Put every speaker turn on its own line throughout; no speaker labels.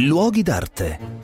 Luoghi d'arte.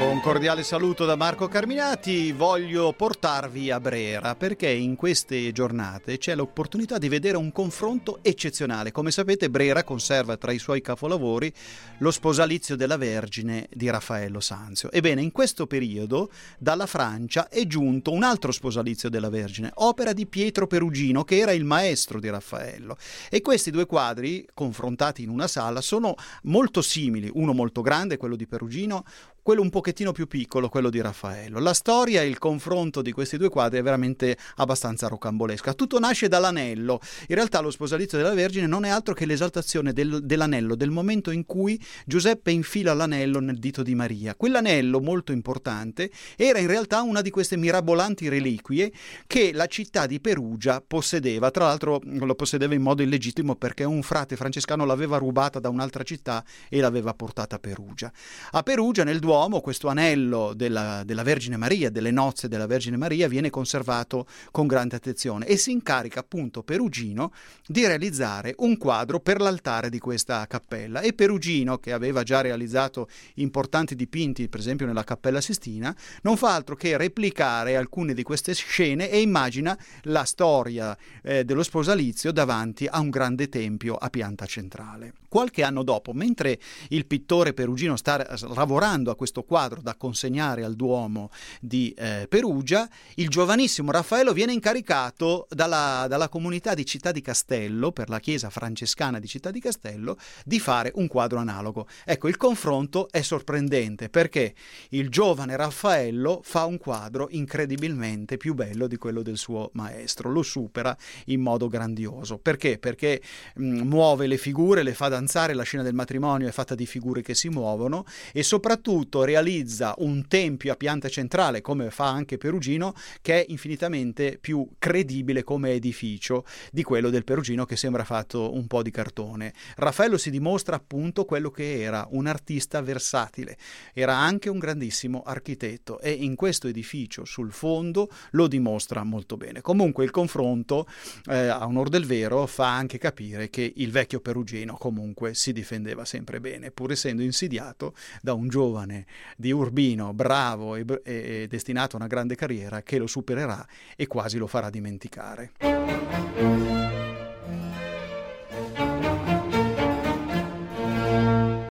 Un cordiale saluto da Marco Carminati, voglio portarvi a Brera perché in queste giornate c'è l'opportunità di vedere un confronto eccezionale. Come sapete Brera conserva tra i suoi capolavori lo sposalizio della Vergine di Raffaello Sanzio. Ebbene, in questo periodo dalla Francia è giunto un altro sposalizio della Vergine, opera di Pietro Perugino che era il maestro di Raffaello. E questi due quadri, confrontati in una sala, sono molto simili, uno molto grande, quello di Perugino, quello un pochettino più piccolo, quello di Raffaello. La storia e il confronto di questi due quadri è veramente abbastanza rocambolesca. Tutto nasce dall'anello. In realtà lo sposalizio della Vergine non è altro che l'esaltazione del, dell'anello, del momento in cui Giuseppe infila l'anello nel dito di Maria. Quell'anello molto importante era in realtà una di queste mirabolanti reliquie che la città di Perugia possedeva. Tra l'altro lo possedeva in modo illegittimo perché un frate francescano l'aveva rubata da un'altra città e l'aveva portata a Perugia. A Perugia nel Duomo uomo, questo anello della, della, Vergine Maria, delle nozze della Vergine Maria, viene conservato con grande attenzione e si incarica appunto Perugino di realizzare un quadro per l'altare di questa cappella. E Perugino, che aveva già realizzato importanti dipinti, per esempio nella Cappella Sistina, non fa altro che replicare alcune di queste scene e immagina la storia eh, dello sposalizio davanti a un grande tempio a pianta centrale. Qualche anno dopo, mentre il pittore Perugino sta lavorando a questo quadro da consegnare al Duomo di eh, Perugia, il giovanissimo Raffaello viene incaricato dalla, dalla comunità di Città di Castello, per la chiesa francescana di Città di Castello, di fare un quadro analogo. Ecco, il confronto è sorprendente perché il giovane Raffaello fa un quadro incredibilmente più bello di quello del suo maestro, lo supera in modo grandioso. Perché? Perché mh, muove le figure, le fa da danzare, la scena del matrimonio è fatta di figure che si muovono e soprattutto realizza un tempio a pianta centrale, come fa anche Perugino, che è infinitamente più credibile come edificio di quello del Perugino che sembra fatto un po' di cartone. Raffaello si dimostra appunto quello che era, un artista versatile, era anche un grandissimo architetto e in questo edificio sul fondo lo dimostra molto bene. Comunque il confronto, eh, a onor del vero, fa anche capire che il vecchio Perugino comunque si difendeva sempre bene, pur essendo insidiato da un giovane di Urbino bravo e, e, e destinato a una grande carriera che lo supererà e quasi lo farà dimenticare.